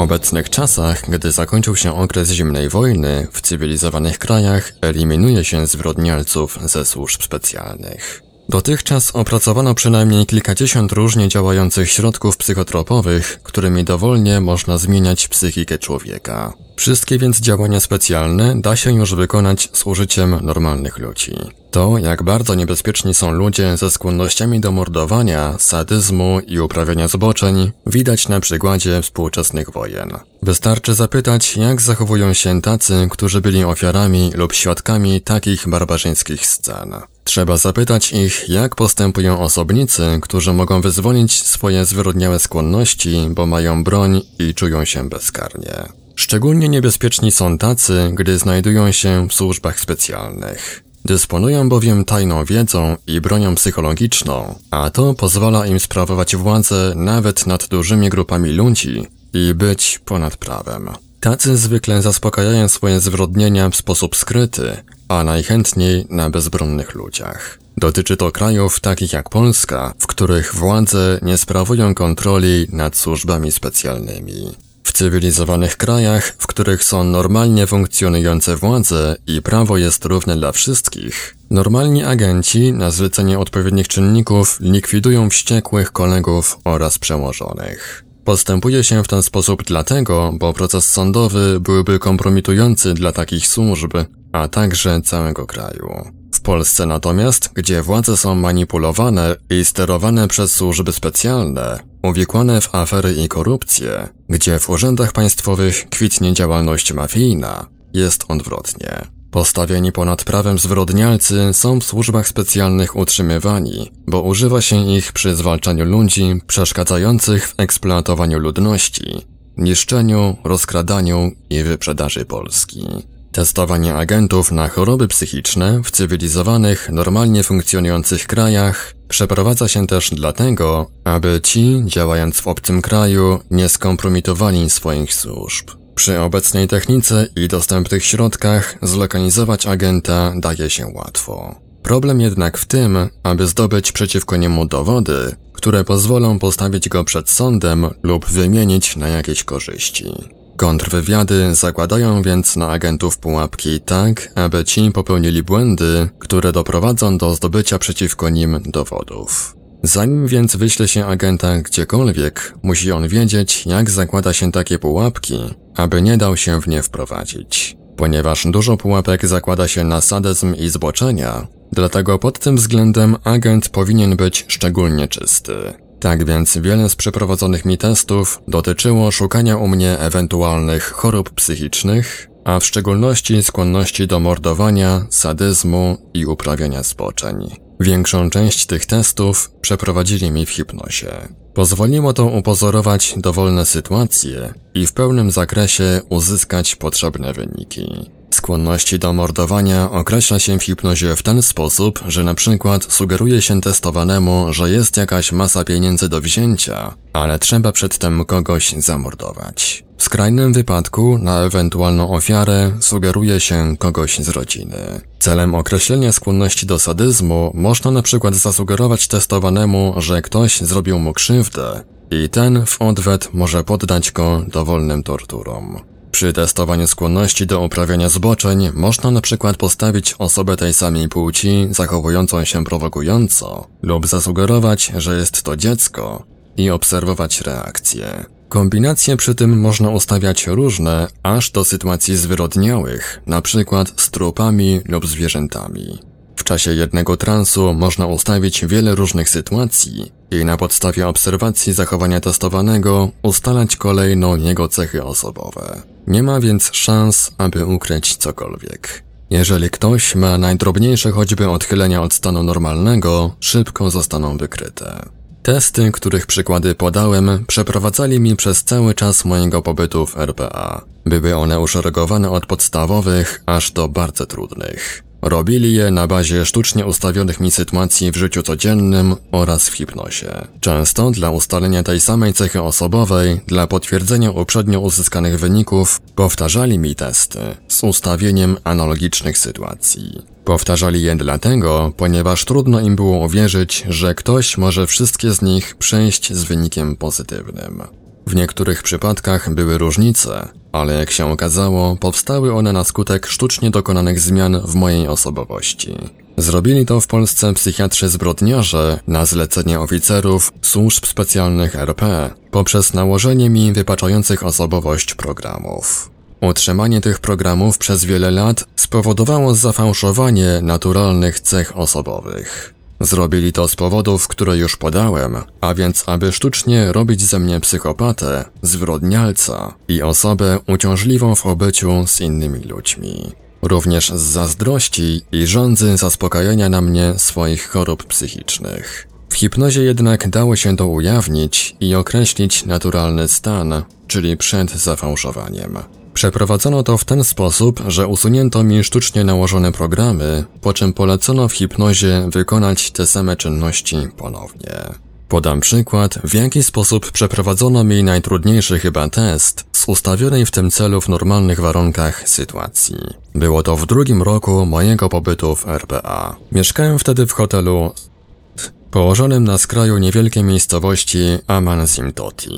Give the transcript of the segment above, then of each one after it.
Obecnych czasach, gdy zakończył się okres zimnej wojny, w cywilizowanych krajach eliminuje się zwyrodnialców ze służb specjalnych. Dotychczas opracowano przynajmniej kilkadziesiąt różnie działających środków psychotropowych, którymi dowolnie można zmieniać psychikę człowieka. Wszystkie więc działania specjalne da się już wykonać z użyciem normalnych ludzi. To, jak bardzo niebezpieczni są ludzie ze skłonnościami do mordowania, sadyzmu i uprawiania zboczeń, widać na przykładzie współczesnych wojen. Wystarczy zapytać, jak zachowują się tacy, którzy byli ofiarami lub świadkami takich barbarzyńskich scen. Trzeba zapytać ich, jak postępują osobnicy, którzy mogą wyzwolić swoje zwyrodniałe skłonności, bo mają broń i czują się bezkarnie. Szczególnie niebezpieczni są tacy, gdy znajdują się w służbach specjalnych. Dysponują bowiem tajną wiedzą i bronią psychologiczną, a to pozwala im sprawować władzę nawet nad dużymi grupami ludzi i być ponad prawem. Tacy zwykle zaspokajają swoje zwrodnienia w sposób skryty, a najchętniej na bezbronnych ludziach. Dotyczy to krajów takich jak Polska, w których władze nie sprawują kontroli nad służbami specjalnymi. W cywilizowanych krajach, w których są normalnie funkcjonujące władze i prawo jest równe dla wszystkich, normalni agenci na zlecenie odpowiednich czynników likwidują wściekłych kolegów oraz przełożonych. Postępuje się w ten sposób dlatego, bo proces sądowy byłby kompromitujący dla takich służb, a także całego kraju. W Polsce natomiast, gdzie władze są manipulowane i sterowane przez służby specjalne, uwikłane w afery i korupcję, gdzie w urzędach państwowych kwitnie działalność mafijna, jest odwrotnie. Postawieni ponad prawem zwyrodnialcy są w służbach specjalnych utrzymywani, bo używa się ich przy zwalczaniu ludzi przeszkadzających w eksploatowaniu ludności, niszczeniu, rozkradaniu i wyprzedaży Polski. Testowanie agentów na choroby psychiczne w cywilizowanych, normalnie funkcjonujących krajach przeprowadza się też dlatego, aby ci, działając w obcym kraju, nie skompromitowali swoich służb. Przy obecnej technice i dostępnych środkach zlokalizować agenta daje się łatwo. Problem jednak w tym, aby zdobyć przeciwko niemu dowody, które pozwolą postawić go przed sądem lub wymienić na jakieś korzyści. Kontrwywiady zakładają więc na agentów pułapki tak, aby ci popełnili błędy, które doprowadzą do zdobycia przeciwko nim dowodów. Zanim więc wyśle się agenta gdziekolwiek, musi on wiedzieć, jak zakłada się takie pułapki, aby nie dał się w nie wprowadzić. Ponieważ dużo pułapek zakłada się na sadyzm i zboczenia, dlatego pod tym względem agent powinien być szczególnie czysty. Tak więc wiele z przeprowadzonych mi testów dotyczyło szukania u mnie ewentualnych chorób psychicznych, a w szczególności skłonności do mordowania, sadyzmu i uprawiania zboczeń. Większą część tych testów przeprowadzili mi w hipnozie. Pozwoliło to upozorować dowolne sytuacje i w pełnym zakresie uzyskać potrzebne wyniki. Skłonności do mordowania określa się w hipnozie w ten sposób, że na przykład sugeruje się testowanemu, że jest jakaś masa pieniędzy do wzięcia, ale trzeba przedtem kogoś zamordować. W skrajnym wypadku na ewentualną ofiarę sugeruje się kogoś z rodziny. Celem określenia skłonności do sadyzmu można na przykład zasugerować testowanemu, że ktoś zrobił mu krzywdę i ten w odwet może poddać go dowolnym torturom. Przy testowaniu skłonności do uprawiania zboczeń można na przykład postawić osobę tej samej płci zachowującą się prowokująco lub zasugerować, że jest to dziecko i obserwować reakcje. Kombinacje przy tym można ustawiać różne, aż do sytuacji zwyrodniałych, przykład z trupami lub zwierzętami. W czasie jednego transu można ustawić wiele różnych sytuacji i na podstawie obserwacji zachowania testowanego ustalać kolejno jego cechy osobowe. Nie ma więc szans, aby ukryć cokolwiek. Jeżeli ktoś ma najdrobniejsze choćby odchylenia od stanu normalnego, szybko zostaną wykryte. Testy, których przykłady podałem, przeprowadzali mi przez cały czas mojego pobytu w RPA. Były one uszeregowane od podstawowych aż do bardzo trudnych. Robili je na bazie sztucznie ustawionych mi sytuacji w życiu codziennym oraz w hipnozie. Często dla ustalenia tej samej cechy osobowej, dla potwierdzenia uprzednio uzyskanych wyników, powtarzali mi testy z ustawieniem analogicznych sytuacji. Powtarzali je dlatego, ponieważ trudno im było uwierzyć, że ktoś może wszystkie z nich przejść z wynikiem pozytywnym. W niektórych przypadkach były różnice, ale jak się okazało, powstały one na skutek sztucznie dokonanych zmian w mojej osobowości. Zrobili to w Polsce psychiatrzy zbrodniarze na zlecenie oficerów służb specjalnych RP poprzez nałożenie mi wypaczających osobowość programów. Utrzymanie tych programów przez wiele lat spowodowało zafałszowanie naturalnych cech osobowych. Zrobili to z powodów, które już podałem, a więc aby sztucznie robić ze mnie psychopatę, zwyrodnialca i osobę uciążliwą w obyciu z innymi ludźmi. Również z zazdrości i rządzy zaspokajania na mnie swoich chorób psychicznych. W hipnozie jednak dało się to ujawnić i określić naturalny stan, czyli przed zafałszowaniem. Przeprowadzono to w ten sposób, że usunięto mi sztucznie nałożone programy, po czym polecono w hipnozie wykonać te same czynności ponownie. Podam przykład, w jaki sposób przeprowadzono mi najtrudniejszy chyba test z ustawionej w tym celu w normalnych warunkach sytuacji. Było to w drugim roku mojego pobytu w RPA. Mieszkałem wtedy w hotelu położonym na skraju niewielkiej miejscowości Amansimtoti.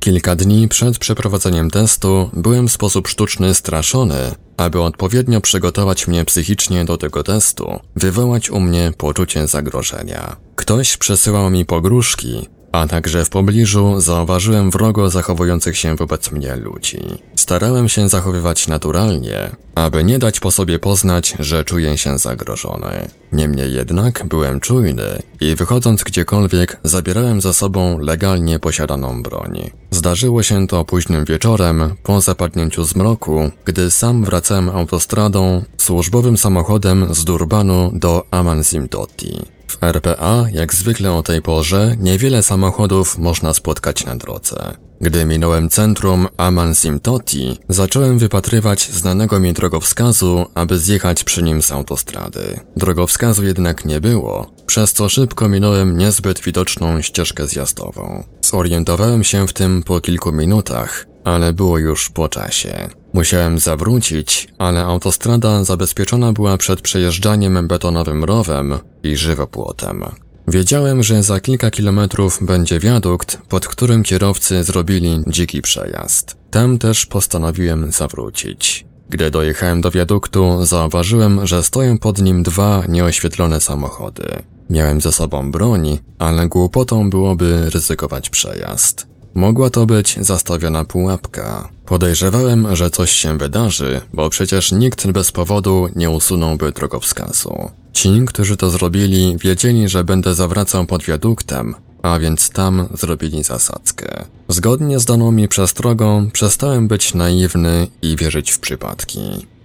Kilka dni przed przeprowadzeniem testu byłem w sposób sztuczny straszony, aby odpowiednio przygotować mnie psychicznie do tego testu, wywołać u mnie poczucie zagrożenia. Ktoś przesyłał mi pogróżki, a także w pobliżu zauważyłem wrogo zachowujących się wobec mnie ludzi. Starałem się zachowywać naturalnie, aby nie dać po sobie poznać, że czuję się zagrożony. Niemniej jednak byłem czujny i wychodząc gdziekolwiek zabierałem za sobą legalnie posiadaną broń. Zdarzyło się to późnym wieczorem, po zapadnięciu zmroku, gdy sam wracałem autostradą służbowym samochodem z Durbanu do Amanzimtoti. W RPA, jak zwykle o tej porze, niewiele samochodów można spotkać na drodze. Gdy minąłem centrum Amansimtoti, zacząłem wypatrywać znanego mi drogowskazu, aby zjechać przy nim z autostrady. Drogowskazu jednak nie było, przez co szybko minąłem niezbyt widoczną ścieżkę zjazdową. Zorientowałem się w tym po kilku minutach, ale było już po czasie. Musiałem zawrócić, ale autostrada zabezpieczona była przed przejeżdżaniem betonowym rowem i żywopłotem. Wiedziałem, że za kilka kilometrów będzie wiadukt, pod którym kierowcy zrobili dziki przejazd. Tam też postanowiłem zawrócić. Gdy dojechałem do wiaduktu, zauważyłem, że stoją pod nim dwa nieoświetlone samochody. Miałem ze sobą broń, ale głupotą byłoby ryzykować przejazd. Mogła to być zastawiona pułapka. Podejrzewałem, że coś się wydarzy, bo przecież nikt bez powodu nie usunąłby drogowskazu. Ci, którzy to zrobili, wiedzieli, że będę zawracał pod wiaduktem, a więc tam zrobili zasadzkę. Zgodnie z daną mi przestrogą, przestałem być naiwny i wierzyć w przypadki.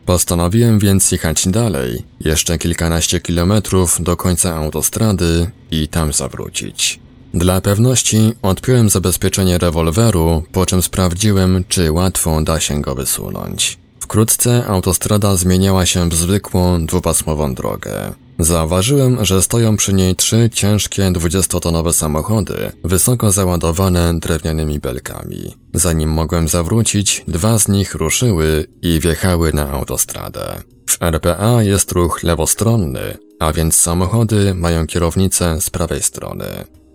Postanowiłem więc jechać dalej, jeszcze kilkanaście kilometrów do końca autostrady i tam zawrócić. Dla pewności odpiąłem zabezpieczenie rewolweru, po czym sprawdziłem, czy łatwo da się go wysunąć. Wkrótce autostrada zmieniała się w zwykłą, dwupasmową drogę. Zauważyłem, że stoją przy niej trzy ciężkie, dwudziestotonowe samochody, wysoko załadowane drewnianymi belkami. Zanim mogłem zawrócić, dwa z nich ruszyły i wjechały na autostradę. W RPA jest ruch lewostronny, a więc samochody mają kierownicę z prawej strony.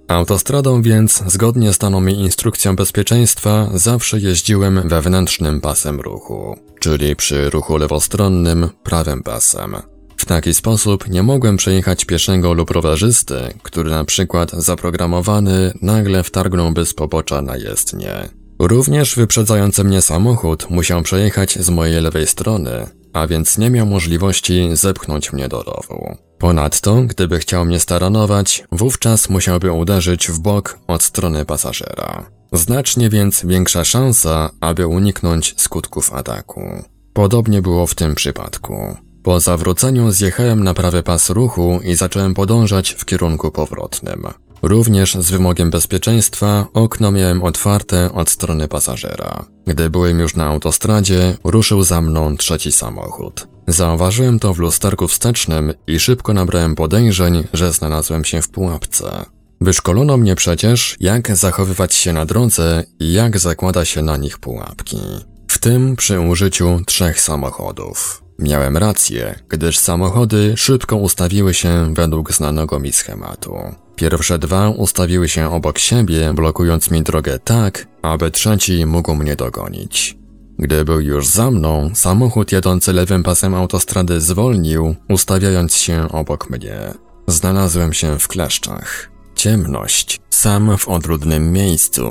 Autostradą więc, zgodnie z daną mi instrukcją bezpieczeństwa, zawsze jeździłem wewnętrznym pasem ruchu, czyli przy ruchu lewostronnym prawym pasem. W taki sposób nie mogłem przejechać pieszego lub rowerzysty, który na przykład zaprogramowany nagle wtargnąłby z pobocza na jezdnię. Również wyprzedzający mnie samochód musiał przejechać z mojej lewej strony, a więc nie miał możliwości zepchnąć mnie do rowu. Ponadto, gdyby chciał mnie staranować, wówczas musiałby uderzyć w bok od strony pasażera. Znacznie więc większa szansa, aby uniknąć skutków ataku. Podobnie było w tym przypadku. Po zawróceniu zjechałem na prawy pas ruchu i zacząłem podążać w kierunku powrotnym. Również z wymogiem bezpieczeństwa okno miałem otwarte od strony pasażera. Gdy byłem już na autostradzie, ruszył za mną trzeci samochód. Zauważyłem to w lusterku wstecznym i szybko nabrałem podejrzeń, że znalazłem się w pułapce. Wyszkolono mnie przecież, jak zachowywać się na drodze i jak zakłada się na nich pułapki. W tym przy użyciu trzech samochodów. Miałem rację, gdyż samochody szybko ustawiły się według znanego mi schematu. Pierwsze dwa ustawiły się obok siebie, blokując mi drogę tak, aby trzeci mógł mnie dogonić. Gdy był już za mną, samochód jadący lewym pasem autostrady zwolnił, ustawiając się obok mnie. Znalazłem się w kleszczach. Ciemność, sam w odludnym miejscu.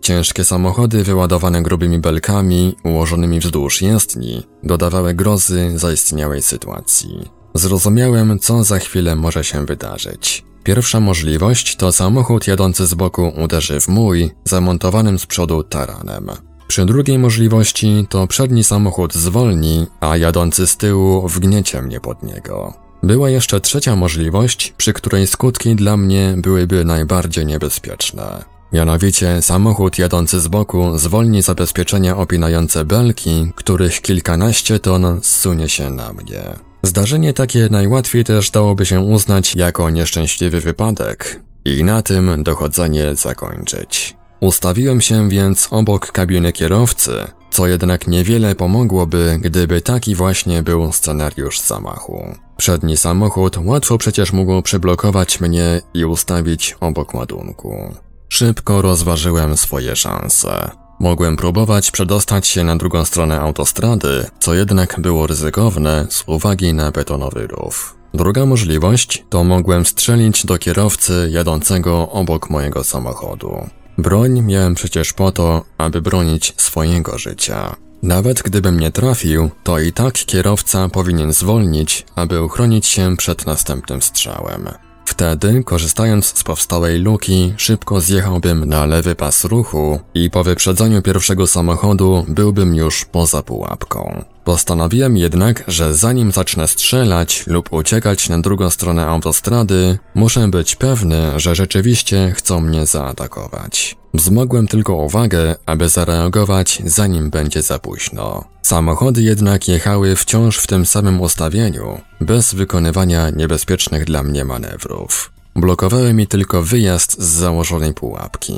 Ciężkie samochody wyładowane grubymi belkami, ułożonymi wzdłuż jezdni, dodawały grozy zaistniałej sytuacji. Zrozumiałem, co za chwilę może się wydarzyć. Pierwsza możliwość to samochód jadący z boku uderzy w mój, zamontowanym z przodu taranem. Przy drugiej możliwości to przedni samochód zwolni, a jadący z tyłu wgniecie mnie pod niego. Była jeszcze trzecia możliwość, przy której skutki dla mnie byłyby najbardziej niebezpieczne. Mianowicie samochód jadący z boku zwolni zabezpieczenia opinające belki, których kilkanaście ton zsunie się na mnie. Zdarzenie takie najłatwiej też dałoby się uznać jako nieszczęśliwy wypadek i na tym dochodzenie zakończyć. Ustawiłem się więc obok kabiny kierowcy, co jednak niewiele pomogłoby, gdyby taki właśnie był scenariusz zamachu. Przedni samochód łatwo przecież mógł przyblokować mnie i ustawić obok ładunku. Szybko rozważyłem swoje szanse. Mogłem próbować przedostać się na drugą stronę autostrady, co jednak było ryzykowne z uwagi na betonowy rów. Druga możliwość to mogłem strzelić do kierowcy jadącego obok mojego samochodu. Broń miałem przecież po to, aby bronić swojego życia. Nawet gdybym nie trafił, to i tak kierowca powinien zwolnić, aby uchronić się przed następnym strzałem. Wtedy, korzystając z powstałej luki, szybko zjechałbym na lewy pas ruchu i po wyprzedzeniu pierwszego samochodu byłbym już poza pułapką. Postanowiłem jednak, że zanim zacznę strzelać lub uciekać na drugą stronę autostrady, muszę być pewny, że rzeczywiście chcą mnie zaatakować. Wzmogłem tylko uwagę, aby zareagować zanim będzie za późno. Samochody jednak jechały wciąż w tym samym ustawieniu, bez wykonywania niebezpiecznych dla mnie manewrów. Blokowały mi tylko wyjazd z założonej pułapki.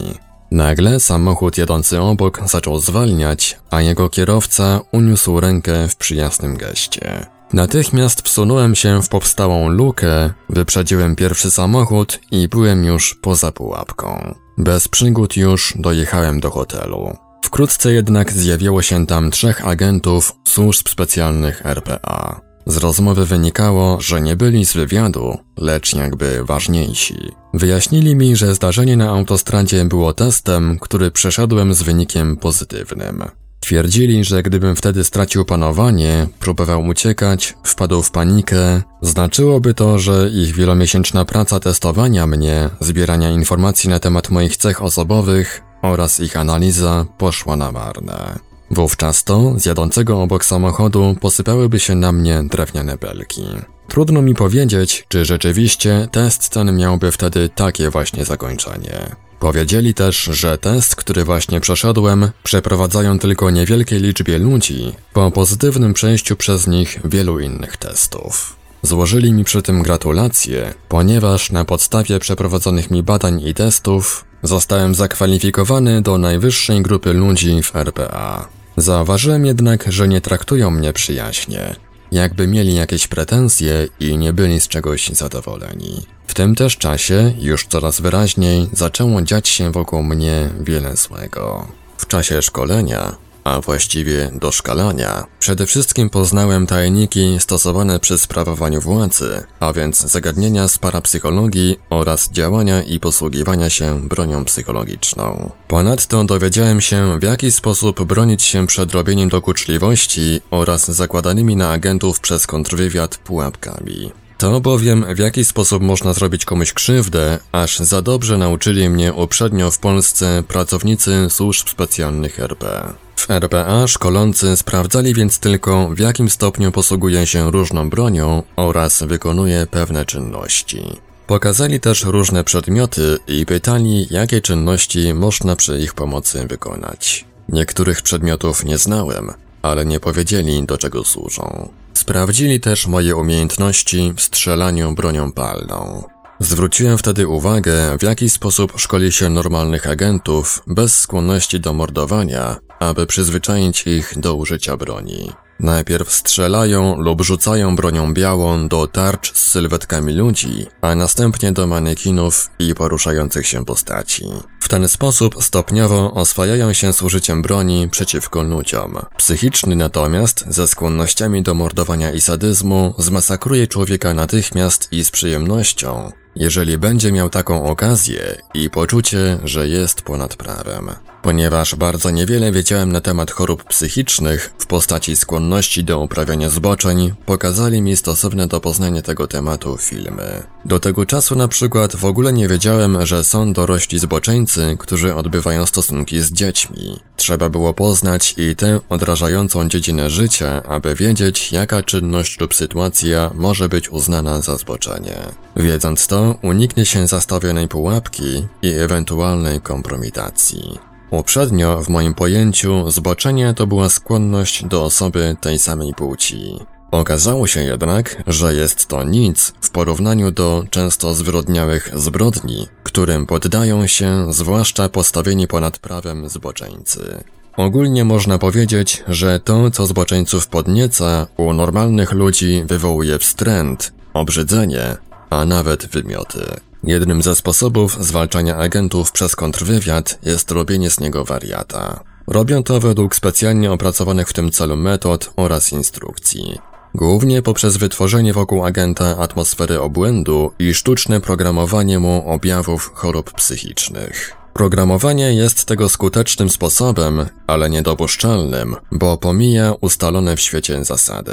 Nagle samochód jadący obok zaczął zwalniać, a jego kierowca uniósł rękę w przyjaznym geście. Natychmiast wsunąłem się w powstałą lukę, wyprzedziłem pierwszy samochód i byłem już poza pułapką. Bez przygód już dojechałem do hotelu. Wkrótce jednak zjawiło się tam trzech agentów służb specjalnych RPA. Z rozmowy wynikało, że nie byli z wywiadu, lecz jakby ważniejsi. Wyjaśnili mi, że zdarzenie na autostradzie było testem, który przeszedłem z wynikiem pozytywnym. Twierdzili, że gdybym wtedy stracił panowanie, próbował uciekać, wpadł w panikę, znaczyłoby to, że ich wielomiesięczna praca testowania mnie, zbierania informacji na temat moich cech osobowych oraz ich analiza poszła na marne. Wówczas to, z jadącego obok samochodu, posypałyby się na mnie drewniane belki. Trudno mi powiedzieć, czy rzeczywiście test ten miałby wtedy takie właśnie zakończenie. Powiedzieli też, że test, który właśnie przeszedłem, przeprowadzają tylko niewielkiej liczbie ludzi, po pozytywnym przejściu przez nich wielu innych testów. Złożyli mi przy tym gratulacje, ponieważ na podstawie przeprowadzonych mi badań i testów zostałem zakwalifikowany do najwyższej grupy ludzi w RPA. Zauważyłem jednak, że nie traktują mnie przyjaźnie, jakby mieli jakieś pretensje i nie byli z czegoś zadowoleni. W tym też czasie, już coraz wyraźniej, zaczęło dziać się wokół mnie wiele złego. W czasie szkolenia a właściwie doszkalania. Przede wszystkim poznałem tajniki stosowane przy sprawowaniu władzy, a więc zagadnienia z parapsychologii oraz działania i posługiwania się bronią psychologiczną. Ponadto dowiedziałem się, w jaki sposób bronić się przed robieniem dokuczliwości oraz zakładanymi na agentów przez kontrwywiad pułapkami. To bowiem w jaki sposób można zrobić komuś krzywdę, aż za dobrze nauczyli mnie uprzednio w Polsce pracownicy służb specjalnych RP. W RPA szkolący sprawdzali więc tylko w jakim stopniu posługuje się różną bronią oraz wykonuje pewne czynności. Pokazali też różne przedmioty i pytali, jakie czynności można przy ich pomocy wykonać. Niektórych przedmiotów nie znałem, ale nie powiedzieli do czego służą. Sprawdzili też moje umiejętności w strzelaniu bronią palną. Zwróciłem wtedy uwagę, w jaki sposób szkoli się normalnych agentów bez skłonności do mordowania, aby przyzwyczaić ich do użycia broni. Najpierw strzelają lub rzucają bronią białą do tarcz z sylwetkami ludzi, a następnie do manekinów i poruszających się postaci. W ten sposób stopniowo oswajają się z użyciem broni przeciwko ludziom. Psychiczny natomiast, ze skłonnościami do mordowania i sadyzmu, zmasakruje człowieka natychmiast i z przyjemnością, jeżeli będzie miał taką okazję i poczucie, że jest ponad prawem. Ponieważ bardzo niewiele wiedziałem na temat chorób psychicznych w postaci skłonności do uprawiania zboczeń, pokazali mi stosowne do poznania tego tematu filmy. Do tego czasu na przykład w ogóle nie wiedziałem, że są dorośli zboczeńcy, którzy odbywają stosunki z dziećmi. Trzeba było poznać i tę odrażającą dziedzinę życia, aby wiedzieć, jaka czynność lub sytuacja może być uznana za zboczenie. Wiedząc to, uniknie się zastawionej pułapki i ewentualnej kompromitacji. Uprzednio w moim pojęciu zboczenie to była skłonność do osoby tej samej płci. Okazało się jednak, że jest to nic w porównaniu do często zwyrodniałych zbrodni, którym poddają się zwłaszcza postawieni ponad prawem zboczeńcy. Ogólnie można powiedzieć, że to, co zboczeńców podnieca, u normalnych ludzi wywołuje wstręt, obrzydzenie, a nawet wymioty. Jednym ze sposobów zwalczania agentów przez kontrwywiad jest robienie z niego wariata. Robią to według specjalnie opracowanych w tym celu metod oraz instrukcji. Głównie poprzez wytworzenie wokół agenta atmosfery obłędu i sztuczne programowanie mu objawów chorób psychicznych. Programowanie jest tego skutecznym sposobem, ale niedopuszczalnym, bo pomija ustalone w świecie zasady.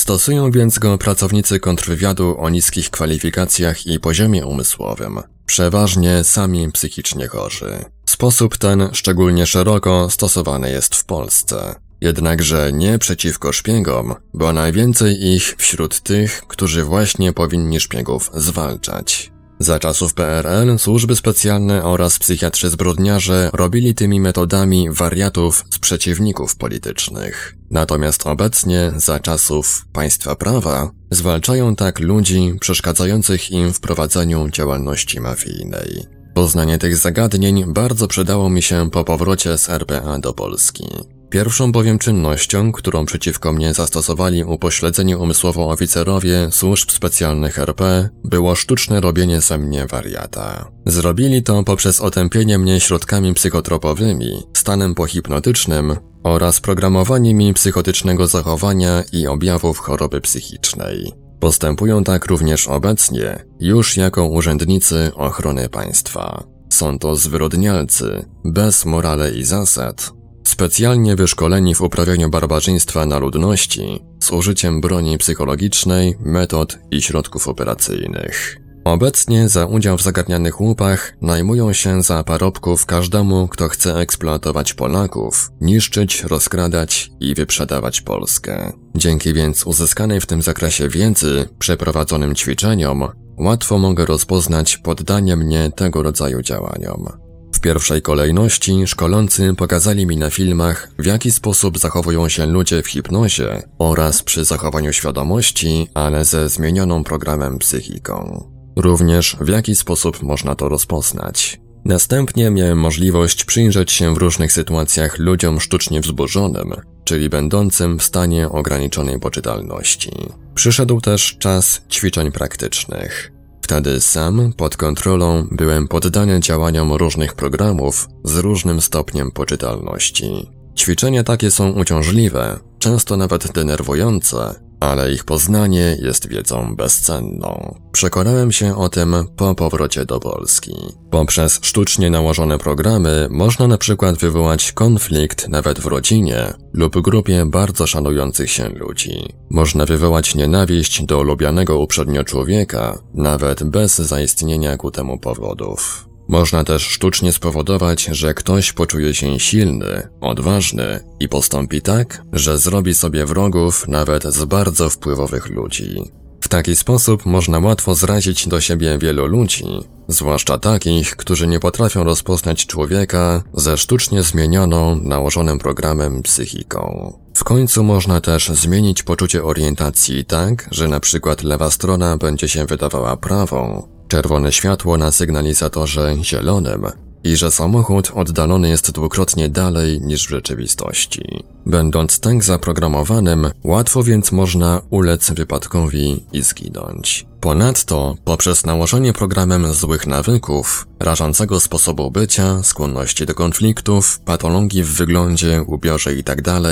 Stosują więc go pracownicy kontrwywiadu o niskich kwalifikacjach i poziomie umysłowym, przeważnie sami psychicznie chorzy. Sposób ten szczególnie szeroko stosowany jest w Polsce. Jednakże nie przeciwko szpiegom, bo najwięcej ich wśród tych, którzy właśnie powinni szpiegów zwalczać. Za czasów PRL służby specjalne oraz psychiatrzy zbrodniarze robili tymi metodami wariatów z przeciwników politycznych. Natomiast obecnie, za czasów państwa prawa, zwalczają tak ludzi przeszkadzających im w prowadzeniu działalności mafijnej. Poznanie tych zagadnień bardzo przydało mi się po powrocie z RPA do Polski. Pierwszą bowiem czynnością, którą przeciwko mnie zastosowali upośledzeni umysłowo oficerowie służb specjalnych RP, było sztuczne robienie ze mnie wariata. Zrobili to poprzez otępienie mnie środkami psychotropowymi, stanem pohipnotycznym oraz programowanie mi psychotycznego zachowania i objawów choroby psychicznej. Postępują tak również obecnie, już jako urzędnicy ochrony państwa. Są to zwyrodnialcy, bez morale i zasad, specjalnie wyszkoleni w uprawianiu barbarzyństwa na ludności z użyciem broni psychologicznej, metod i środków operacyjnych. Obecnie za udział w zagadnianych łupach najmują się za parobków każdemu, kto chce eksploatować Polaków, niszczyć, rozkradać i wyprzedawać Polskę. Dzięki więc uzyskanej w tym zakresie wiedzy, przeprowadzonym ćwiczeniom, łatwo mogę rozpoznać poddanie mnie tego rodzaju działaniom. W pierwszej kolejności szkolący pokazali mi na filmach, w jaki sposób zachowują się ludzie w hipnozie oraz przy zachowaniu świadomości, ale ze zmienioną programem psychiką. Również w jaki sposób można to rozpoznać. Następnie miałem możliwość przyjrzeć się w różnych sytuacjach ludziom sztucznie wzburzonym, czyli będącym w stanie ograniczonej poczytalności. Przyszedł też czas ćwiczeń praktycznych. Wtedy sam, pod kontrolą, byłem poddany działaniom różnych programów z różnym stopniem poczytalności. Ćwiczenia takie są uciążliwe, często nawet denerwujące, ale ich poznanie jest wiedzą bezcenną. Przekonałem się o tym po powrocie do Polski. Poprzez sztucznie nałożone programy można na przykład wywołać konflikt nawet w rodzinie lub grupie bardzo szanujących się ludzi. Można wywołać nienawiść do lubianego uprzednio człowieka, nawet bez zaistnienia ku temu powodów. Można też sztucznie spowodować, że ktoś poczuje się silny, odważny i postąpi tak, że zrobi sobie wrogów nawet z bardzo wpływowych ludzi. W taki sposób można łatwo zrazić do siebie wielu ludzi, zwłaszcza takich, którzy nie potrafią rozpoznać człowieka ze sztucznie zmienioną, nałożonym programem psychiką. W końcu można też zmienić poczucie orientacji tak, że na przykład lewa strona będzie się wydawała prawą, czerwone światło na sygnalizatorze zielonym i że samochód oddalony jest dwukrotnie dalej niż w rzeczywistości. Będąc tak zaprogramowanym, łatwo więc można ulec wypadkowi i zginąć. Ponadto, poprzez nałożenie programem złych nawyków, rażącego sposobu bycia, skłonności do konfliktów, patologii w wyglądzie, ubiorze itd., tak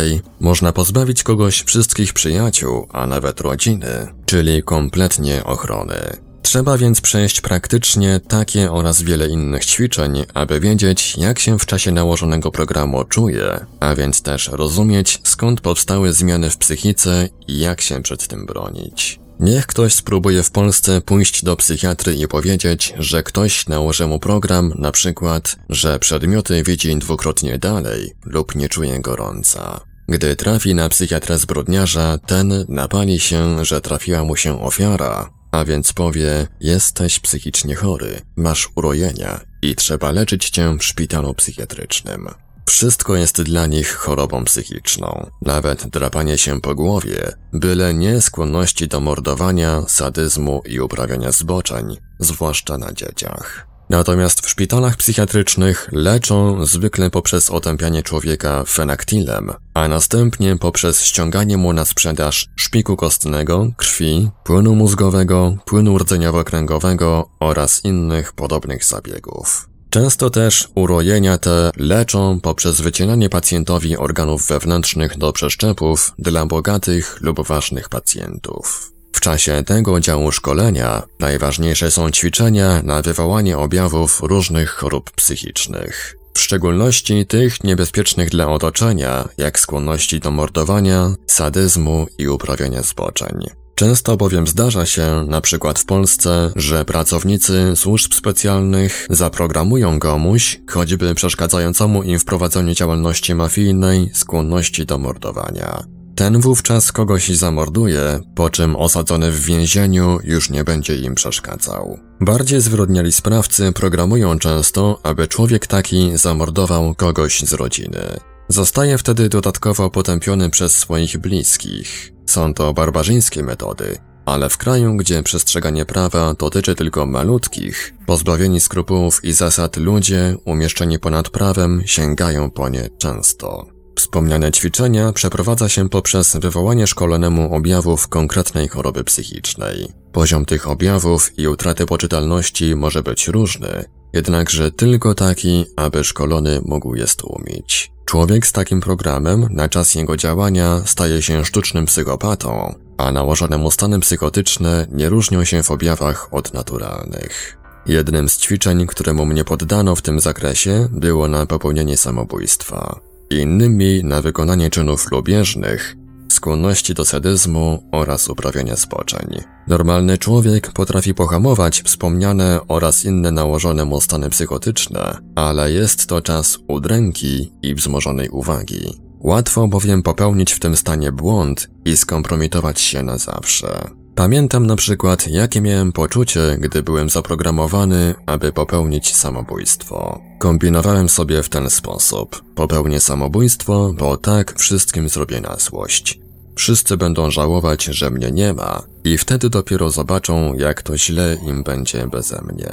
można pozbawić kogoś wszystkich przyjaciół, a nawet rodziny, czyli kompletnie ochrony. Trzeba więc przejść praktycznie takie oraz wiele innych ćwiczeń, aby wiedzieć, jak się w czasie nałożonego programu czuje, a więc też rozumieć, skąd powstały zmiany w psychice i jak się przed tym bronić. Niech ktoś spróbuje w Polsce pójść do psychiatry i powiedzieć, że ktoś nałoży mu program, na przykład, że przedmioty widzi dwukrotnie dalej lub nie czuje gorąca. Gdy trafi na psychiatrę zbrodniarza, ten napali się, że trafiła mu się ofiara, a więc powie, jesteś psychicznie chory, masz urojenia i trzeba leczyć cię w szpitalu psychiatrycznym. Wszystko jest dla nich chorobą psychiczną, nawet drapanie się po głowie, byle nie skłonności do mordowania, sadyzmu i uprawiania zboczeń, zwłaszcza na dzieciach. Natomiast w szpitalach psychiatrycznych leczą zwykle poprzez otępianie człowieka fenaktilem, a następnie poprzez ściąganie mu na sprzedaż szpiku kostnego, krwi, płynu mózgowego, płynu rdzeniowo-kręgowego oraz innych podobnych zabiegów. Często też urojenia te leczą poprzez wycielanie pacjentowi organów wewnętrznych do przeszczepów dla bogatych lub ważnych pacjentów. W czasie tego działu szkolenia najważniejsze są ćwiczenia na wywołanie objawów różnych chorób psychicznych. W szczególności tych niebezpiecznych dla otoczenia, jak skłonności do mordowania, sadyzmu i uprawiania zboczeń. Często bowiem zdarza się, na przykład w Polsce, że pracownicy służb specjalnych zaprogramują komuś, choćby przeszkadzającemu im w prowadzeniu działalności mafijnej, skłonności do mordowania. Ten wówczas kogoś zamorduje, po czym osadzony w więzieniu już nie będzie im przeszkadzał. Bardziej zwyrodniali sprawcy programują często, aby człowiek taki zamordował kogoś z rodziny. Zostaje wtedy dodatkowo potępiony przez swoich bliskich. Są to barbarzyńskie metody, ale w kraju, gdzie przestrzeganie prawa dotyczy tylko malutkich, pozbawieni skrupułów i zasad ludzie, umieszczeni ponad prawem, sięgają po nie często. Wspomniane ćwiczenia przeprowadza się poprzez wywołanie szkolonemu objawów konkretnej choroby psychicznej. Poziom tych objawów i utraty poczytalności może być różny, jednakże tylko taki, aby szkolony mógł je stłumić. Człowiek z takim programem na czas jego działania staje się sztucznym psychopatą, a nałożone mu stany psychotyczne nie różnią się w objawach od naturalnych. Jednym z ćwiczeń, któremu mnie poddano w tym zakresie, było na popełnienie samobójstwa innymi na wykonanie czynów lubieżnych, skłonności do sadyzmu oraz uprawiania zboczeń. Normalny człowiek potrafi pohamować wspomniane oraz inne nałożone mu stany psychotyczne, ale jest to czas udręki i wzmożonej uwagi. Łatwo bowiem popełnić w tym stanie błąd i skompromitować się na zawsze. Pamiętam na przykład, jakie miałem poczucie, gdy byłem zaprogramowany, aby popełnić samobójstwo. Kombinowałem sobie w ten sposób. Popełnię samobójstwo, bo tak wszystkim zrobię na złość. Wszyscy będą żałować, że mnie nie ma i wtedy dopiero zobaczą, jak to źle im będzie beze mnie.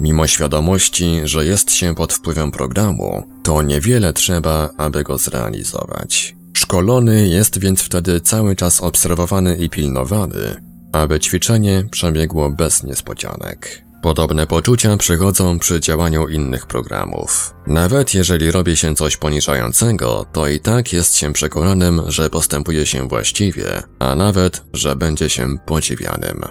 Mimo świadomości, że jest się pod wpływem programu, to niewiele trzeba, aby go zrealizować. Szkolony jest więc wtedy cały czas obserwowany i pilnowany, aby ćwiczenie przebiegło bez niespodzianek. Podobne poczucia przychodzą przy działaniu innych programów. Nawet jeżeli robi się coś poniżającego, to i tak jest się przekonanym, że postępuje się właściwie, a nawet, że będzie się podziwianym.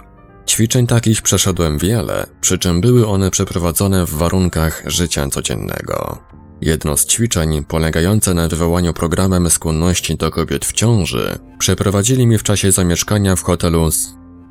Ćwiczeń takich przeszedłem wiele, przy czym były one przeprowadzone w warunkach życia codziennego. Jedno z ćwiczeń, polegające na wywołaniu programem skłonności do kobiet w ciąży, przeprowadzili mi w czasie zamieszkania w hotelu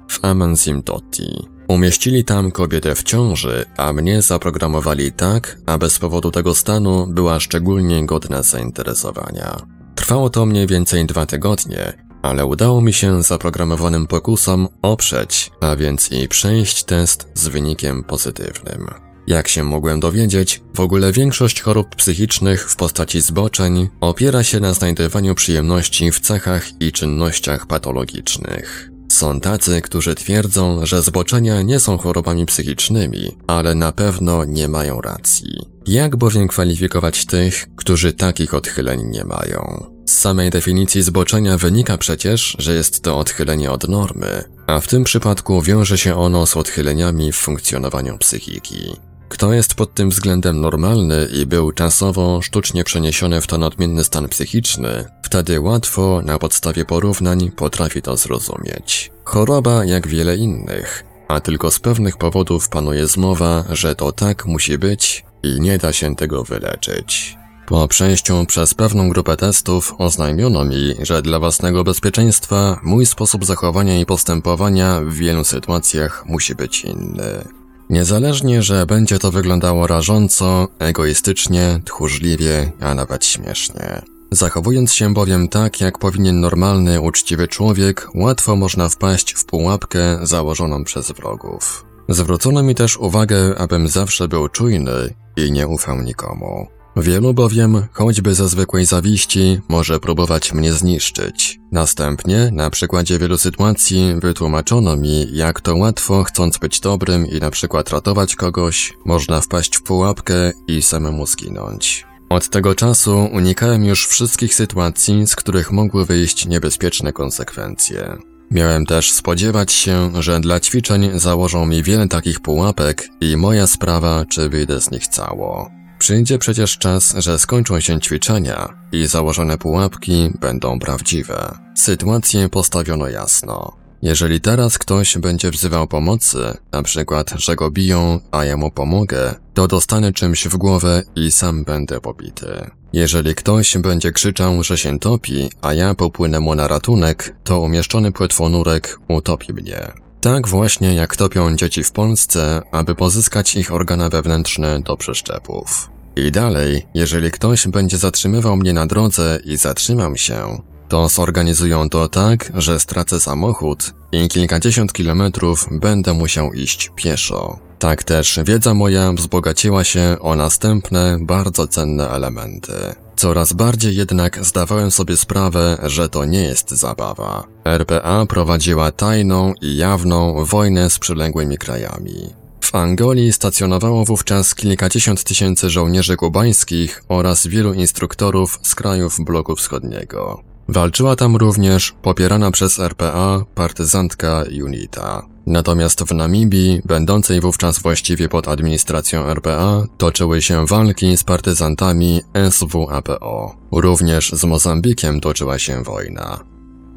w Amansimtoti. Umieścili tam kobietę w ciąży, a mnie zaprogramowali tak, aby z powodu tego stanu była szczególnie godna zainteresowania. Trwało to mniej więcej dwa tygodnie, ale udało mi się zaprogramowanym pokusom oprzeć, a więc i przejść test z wynikiem pozytywnym. Jak się mogłem dowiedzieć, w ogóle większość chorób psychicznych w postaci zboczeń opiera się na znajdowaniu przyjemności w cechach i czynnościach patologicznych. Są tacy, którzy twierdzą, że zboczenia nie są chorobami psychicznymi, ale na pewno nie mają racji. Jak bowiem kwalifikować tych, którzy takich odchyleń nie mają? Z samej definicji zboczenia wynika przecież, że jest to odchylenie od normy, a w tym przypadku wiąże się ono z odchyleniami w funkcjonowaniu psychiki. Kto jest pod tym względem normalny i był czasowo, sztucznie przeniesiony w ten odmienny stan psychiczny, wtedy łatwo, na podstawie porównań, potrafi to zrozumieć. Choroba jak wiele innych, a tylko z pewnych powodów panuje zmowa, że to tak musi być i nie da się tego wyleczyć. Po przejściu przez pewną grupę testów oznajmiono mi, że dla własnego bezpieczeństwa mój sposób zachowania i postępowania w wielu sytuacjach musi być inny. Niezależnie, że będzie to wyglądało rażąco, egoistycznie, tchórzliwie, a nawet śmiesznie. Zachowując się bowiem tak, jak powinien normalny, uczciwy człowiek, łatwo można wpaść w pułapkę założoną przez wrogów. Zwrócono mi też uwagę, abym zawsze był czujny i nie ufał nikomu. Wielu bowiem, choćby ze zwykłej zawiści, może próbować mnie zniszczyć. Następnie, na przykładzie wielu sytuacji, wytłumaczono mi, jak to łatwo, chcąc być dobrym i na przykład ratować kogoś, można wpaść w pułapkę i samemu zginąć. Od tego czasu unikałem już wszystkich sytuacji, z których mogły wyjść niebezpieczne konsekwencje. Miałem też spodziewać się, że dla ćwiczeń założą mi wiele takich pułapek i moja sprawa, czy wyjdę z nich cało. Przyjdzie przecież czas, że skończą się ćwiczenia i założone pułapki będą prawdziwe. Sytuację postawiono jasno. Jeżeli teraz ktoś będzie wzywał pomocy, na przykład, że go biją, a ja mu pomogę, to dostanę czymś w głowę i sam będę pobity. Jeżeli ktoś będzie krzyczał, że się topi, a ja popłynę mu na ratunek, to umieszczony płetwonurek utopi mnie. Tak właśnie jak topią dzieci w Polsce, aby pozyskać ich organa wewnętrzne do przeszczepów. I dalej, jeżeli ktoś będzie zatrzymywał mnie na drodze i zatrzymam się, to zorganizują to tak, że stracę samochód i kilkadziesiąt kilometrów będę musiał iść pieszo. Tak też wiedza moja wzbogaciła się o następne, bardzo cenne elementy. Coraz bardziej jednak zdawałem sobie sprawę, że to nie jest zabawa. RPA prowadziła tajną i jawną wojnę z przyległymi krajami. W Angolii stacjonowało wówczas kilkadziesiąt tysięcy żołnierzy kubańskich oraz wielu instruktorów z krajów bloku wschodniego. Walczyła tam również popierana przez RPA partyzantka UNITA. Natomiast w Namibii, będącej wówczas właściwie pod administracją RPA, toczyły się walki z partyzantami SWAPO. Również z Mozambikiem toczyła się wojna.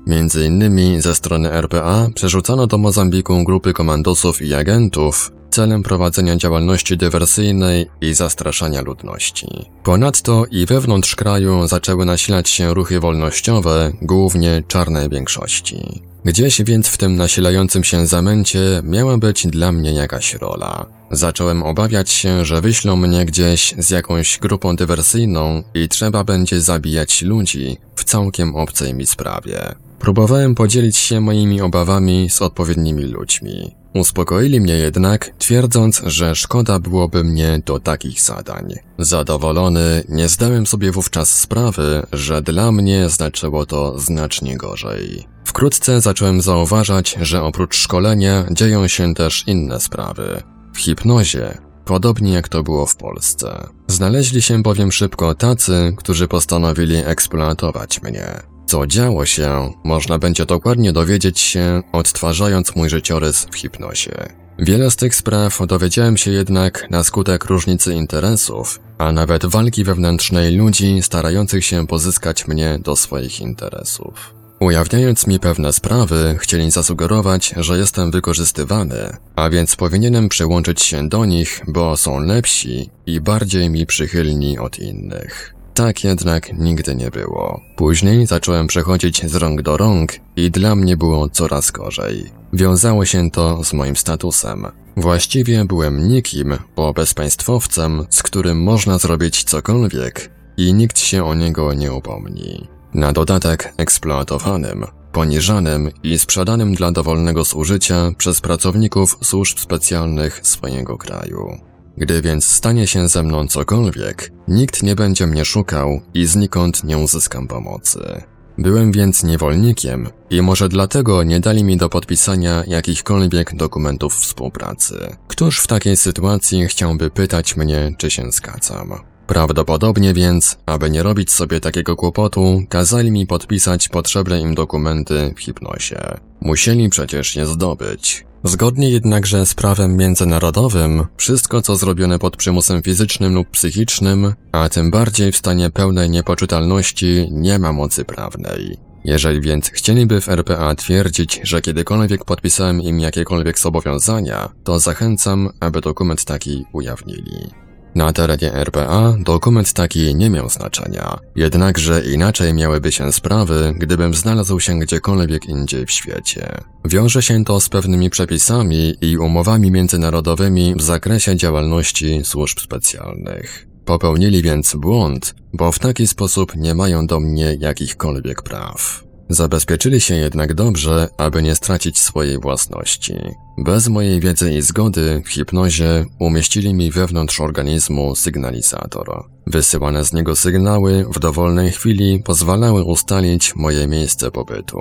Między innymi ze strony RPA przerzucano do Mozambiku grupy komandosów i agentów, celem prowadzenia działalności dywersyjnej i zastraszania ludności. Ponadto i wewnątrz kraju zaczęły nasilać się ruchy wolnościowe, głównie czarnej większości. Gdzieś więc w tym nasilającym się zamęcie miała być dla mnie jakaś rola. Zacząłem obawiać się, że wyślą mnie gdzieś z jakąś grupą dywersyjną i trzeba będzie zabijać ludzi całkiem obcej mi sprawie. Próbowałem podzielić się moimi obawami z odpowiednimi ludźmi. Uspokoili mnie jednak, twierdząc, że szkoda byłoby mnie do takich zadań. Zadowolony, nie zdałem sobie wówczas sprawy, że dla mnie znaczyło to znacznie gorzej. Wkrótce zacząłem zauważać, że oprócz szkolenia dzieją się też inne sprawy. W hipnozie, podobnie jak to było w Polsce. Znaleźli się bowiem szybko tacy, którzy postanowili eksploatować mnie. Co działo się, można będzie dokładnie dowiedzieć się, odtwarzając mój życiorys w hipnozie. Wiele z tych spraw dowiedziałem się jednak na skutek różnicy interesów, a nawet walki wewnętrznej ludzi starających się pozyskać mnie do swoich interesów. Ujawniając mi pewne sprawy, chcieli zasugerować, że jestem wykorzystywany, a więc powinienem przyłączyć się do nich, bo są lepsi i bardziej mi przychylni od innych. Tak jednak nigdy nie było. Później zacząłem przechodzić z rąk do rąk i dla mnie było coraz gorzej. Wiązało się to z moim statusem. Właściwie byłem nikim, bo bezpaństwowcem, z którym można zrobić cokolwiek i nikt się o niego nie upomni. Na dodatek eksploatowanym, poniżanym i sprzedanym dla dowolnego zużycia przez pracowników służb specjalnych swojego kraju. Gdy więc stanie się ze mną cokolwiek, nikt nie będzie mnie szukał i znikąd nie uzyskam pomocy. Byłem więc niewolnikiem i może dlatego nie dali mi do podpisania jakichkolwiek dokumentów współpracy. Któż w takiej sytuacji chciałby pytać mnie, czy się zgadzam? Prawdopodobnie więc, aby nie robić sobie takiego kłopotu, kazali mi podpisać potrzebne im dokumenty w hipnosie. Musieli przecież je zdobyć. Zgodnie jednakże z prawem międzynarodowym, wszystko co zrobione pod przymusem fizycznym lub psychicznym, a tym bardziej w stanie pełnej niepoczytalności, nie ma mocy prawnej. Jeżeli więc chcieliby w RPA twierdzić, że kiedykolwiek podpisałem im jakiekolwiek zobowiązania, to zachęcam, aby dokument taki ujawnili. Na terenie RPA dokument taki nie miał znaczenia, jednakże inaczej miałyby się sprawy, gdybym znalazł się gdziekolwiek indziej w świecie. Wiąże się to z pewnymi przepisami i umowami międzynarodowymi w zakresie działalności służb specjalnych. Popełnili więc błąd, bo w taki sposób nie mają do mnie jakichkolwiek praw. Zabezpieczyli się jednak dobrze, aby nie stracić swojej własności. Bez mojej wiedzy i zgody w hipnozie umieścili mi wewnątrz organizmu sygnalizator. Wysyłane z niego sygnały w dowolnej chwili pozwalały ustalić moje miejsce pobytu.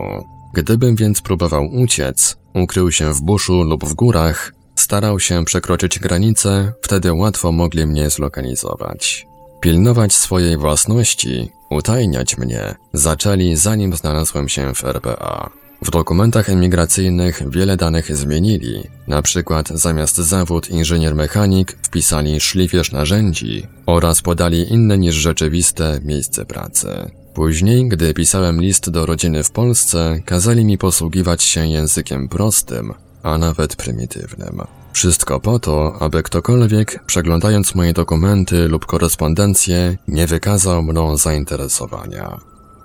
Gdybym więc próbował uciec, ukrył się w buszu lub w górach, starał się przekroczyć granicę, wtedy łatwo mogli mnie zlokalizować. Pilnować swojej własności, utajniać mnie, zaczęli zanim znalazłem się w RPA. W dokumentach emigracyjnych wiele danych zmienili, na przykład zamiast zawód inżynier-mechanik wpisali szlifierz narzędzi oraz podali inne niż rzeczywiste miejsce pracy. Później, gdy pisałem list do rodziny w Polsce, kazali mi posługiwać się językiem prostym, a nawet prymitywnym. Wszystko po to, aby ktokolwiek, przeglądając moje dokumenty lub korespondencję, nie wykazał mną zainteresowania.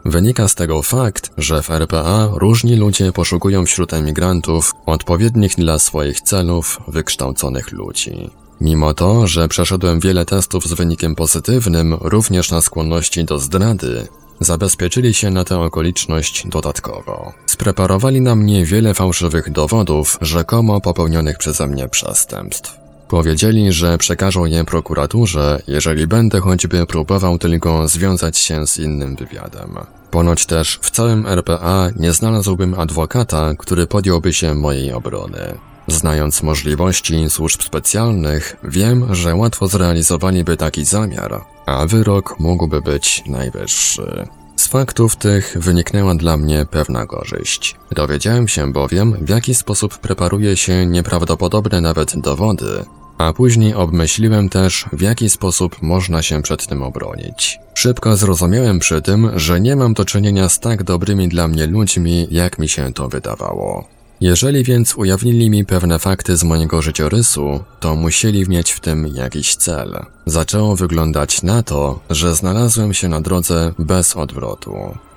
Wynika z tego fakt, że w RPA różni ludzie poszukują wśród emigrantów odpowiednich dla swoich celów wykształconych ludzi. Mimo to, że przeszedłem wiele testów z wynikiem pozytywnym, również na skłonności do zdrady, Zabezpieczyli się na tę okoliczność dodatkowo. Spreparowali na mnie wiele fałszywych dowodów, rzekomo popełnionych przeze mnie przestępstw. Powiedzieli, że przekażą je prokuraturze, jeżeli będę choćby próbował tylko związać się z innym wywiadem. Ponoć też w całym RPA nie znalazłbym adwokata, który podjąłby się mojej obrony. Znając możliwości służb specjalnych, wiem, że łatwo zrealizowaliby taki zamiar, a wyrok mógłby być najwyższy. Z faktów tych wyniknęła dla mnie pewna korzyść. Dowiedziałem się bowiem, w jaki sposób preparuje się nieprawdopodobne nawet dowody, a później obmyśliłem też, w jaki sposób można się przed tym obronić. Szybko zrozumiałem przy tym, że nie mam do czynienia z tak dobrymi dla mnie ludźmi, jak mi się to wydawało. Jeżeli więc ujawnili mi pewne fakty z mojego życiorysu, to musieli mieć w tym jakiś cel. Zaczęło wyglądać na to, że znalazłem się na drodze bez odwrotu.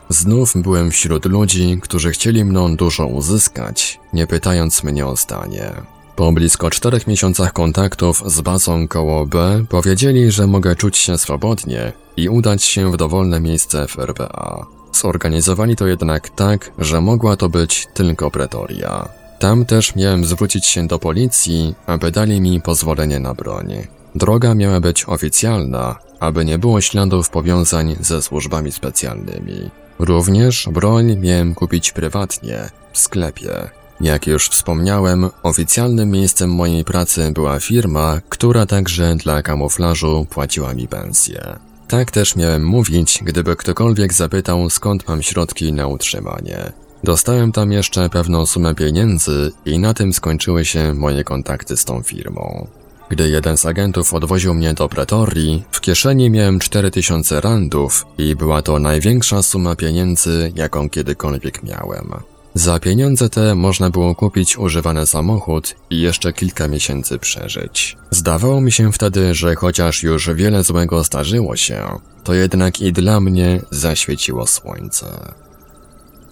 Znów byłem wśród ludzi, którzy chcieli mną dużo uzyskać, nie pytając mnie o stanie. Po blisko czterech miesiącach kontaktów z bazą koło B powiedzieli, że mogę czuć się swobodnie i udać się w dowolne miejsce w RPA. Zorganizowali to jednak tak, że mogła to być tylko pretoria. Tam też miałem zwrócić się do policji, aby dali mi pozwolenie na broń. Droga miała być oficjalna, aby nie było śladów powiązań ze służbami specjalnymi. Również broń miałem kupić prywatnie, w sklepie. Jak już wspomniałem, oficjalnym miejscem mojej pracy była firma, która także dla kamuflażu płaciła mi pensję. Tak też miałem mówić, gdyby ktokolwiek zapytał, skąd mam środki na utrzymanie. Dostałem tam jeszcze pewną sumę pieniędzy i na tym skończyły się moje kontakty z tą firmą. Gdy jeden z agentów odwoził mnie do Pretorii, w kieszeni miałem 4000 randów i była to największa suma pieniędzy, jaką kiedykolwiek miałem. Za pieniądze te można było kupić używany samochód i jeszcze kilka miesięcy przeżyć. Zdawało mi się wtedy, że chociaż już wiele złego zdarzyło się, to jednak i dla mnie zaświeciło słońce.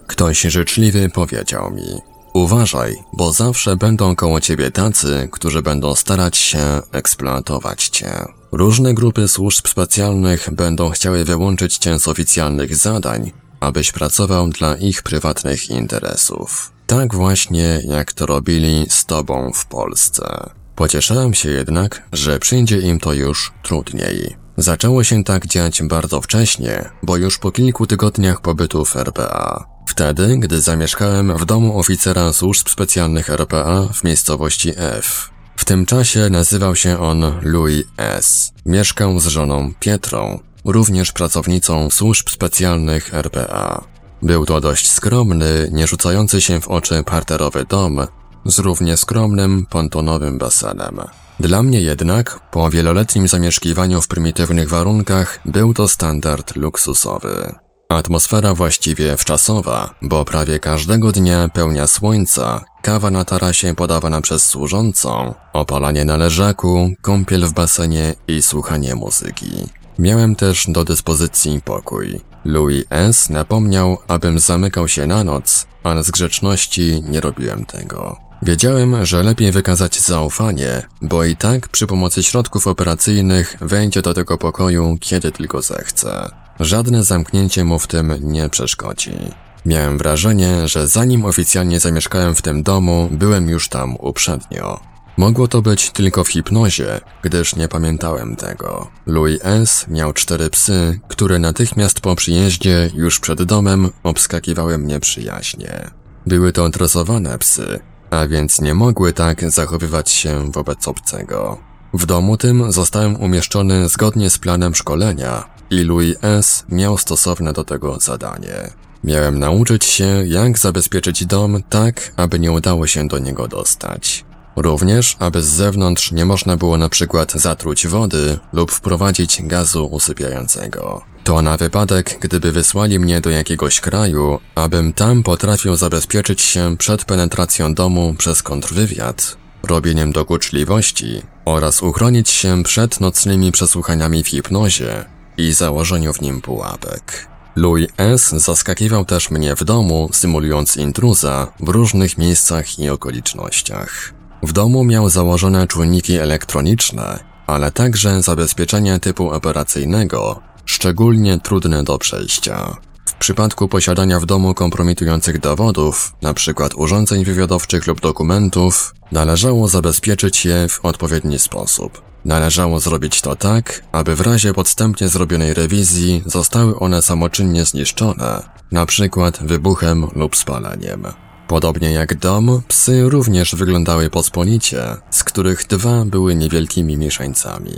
Ktoś życzliwy powiedział mi: Uważaj, bo zawsze będą koło ciebie tacy, którzy będą starać się eksploatować cię. Różne grupy służb specjalnych będą chciały wyłączyć cię z oficjalnych zadań, abyś pracował dla ich prywatnych interesów. Tak właśnie jak to robili z tobą w Polsce. Pocieszałem się jednak, że przyjdzie im to już trudniej. Zaczęło się tak dziać bardzo wcześnie, bo już po kilku tygodniach pobytu w RPA. Wtedy, gdy zamieszkałem w domu oficera służb specjalnych RPA w miejscowości F. W tym czasie nazywał się on Louis S. Mieszkał z żoną Pietrą, również pracownicą służb specjalnych RPA. Był to dość skromny, nie rzucający się w oczy parterowy dom z równie skromnym, pontonowym basenem. Dla mnie jednak, po wieloletnim zamieszkiwaniu w prymitywnych warunkach, był to standard luksusowy. Atmosfera właściwie wczasowa, bo prawie każdego dnia pełnia słońca, kawa na tarasie podawana przez służącą, opalanie na leżaku, kąpiel w basenie i słuchanie muzyki. Miałem też do dyspozycji pokój. Louis S. napomniał, abym zamykał się na noc, ale z grzeczności nie robiłem tego. Wiedziałem, że lepiej wykazać zaufanie, bo i tak przy pomocy środków operacyjnych wejdzie do tego pokoju, kiedy tylko zechce. Żadne zamknięcie mu w tym nie przeszkodzi. Miałem wrażenie, że zanim oficjalnie zamieszkałem w tym domu, byłem już tam uprzednio. Mogło to być tylko w hipnozie, gdyż nie pamiętałem tego. Louis S. miał cztery psy, które natychmiast po przyjeździe, już przed domem, obskakiwały mnie przyjaźnie. Były to tresowane psy, a więc nie mogły tak zachowywać się wobec obcego. W domu tym zostałem umieszczony zgodnie z planem szkolenia i Louis S. miał stosowne do tego zadanie. Miałem nauczyć się, jak zabezpieczyć dom tak, aby nie udało się do niego dostać. Również, aby z zewnątrz nie można było na przykład zatruć wody lub wprowadzić gazu usypiającego. To na wypadek, gdyby wysłali mnie do jakiegoś kraju, abym tam potrafił zabezpieczyć się przed penetracją domu przez kontrwywiad, robieniem dokuczliwości oraz uchronić się przed nocnymi przesłuchaniami w hipnozie i założeniu w nim pułapek. Louis S. zaskakiwał też mnie w domu, symulując intruza w różnych miejscach i okolicznościach. W domu miał założone czujniki elektroniczne, ale także zabezpieczenie typu operacyjnego, szczególnie trudne do przejścia. W przypadku posiadania w domu kompromitujących dowodów, np. urządzeń wywiadowczych lub dokumentów, należało zabezpieczyć je w odpowiedni sposób. Należało zrobić to tak, aby w razie podstępnie zrobionej rewizji zostały one samoczynnie zniszczone, np. wybuchem lub spaleniem. Podobnie jak dom, psy również wyglądały pospolicie, z których dwa były niewielkimi mieszańcami.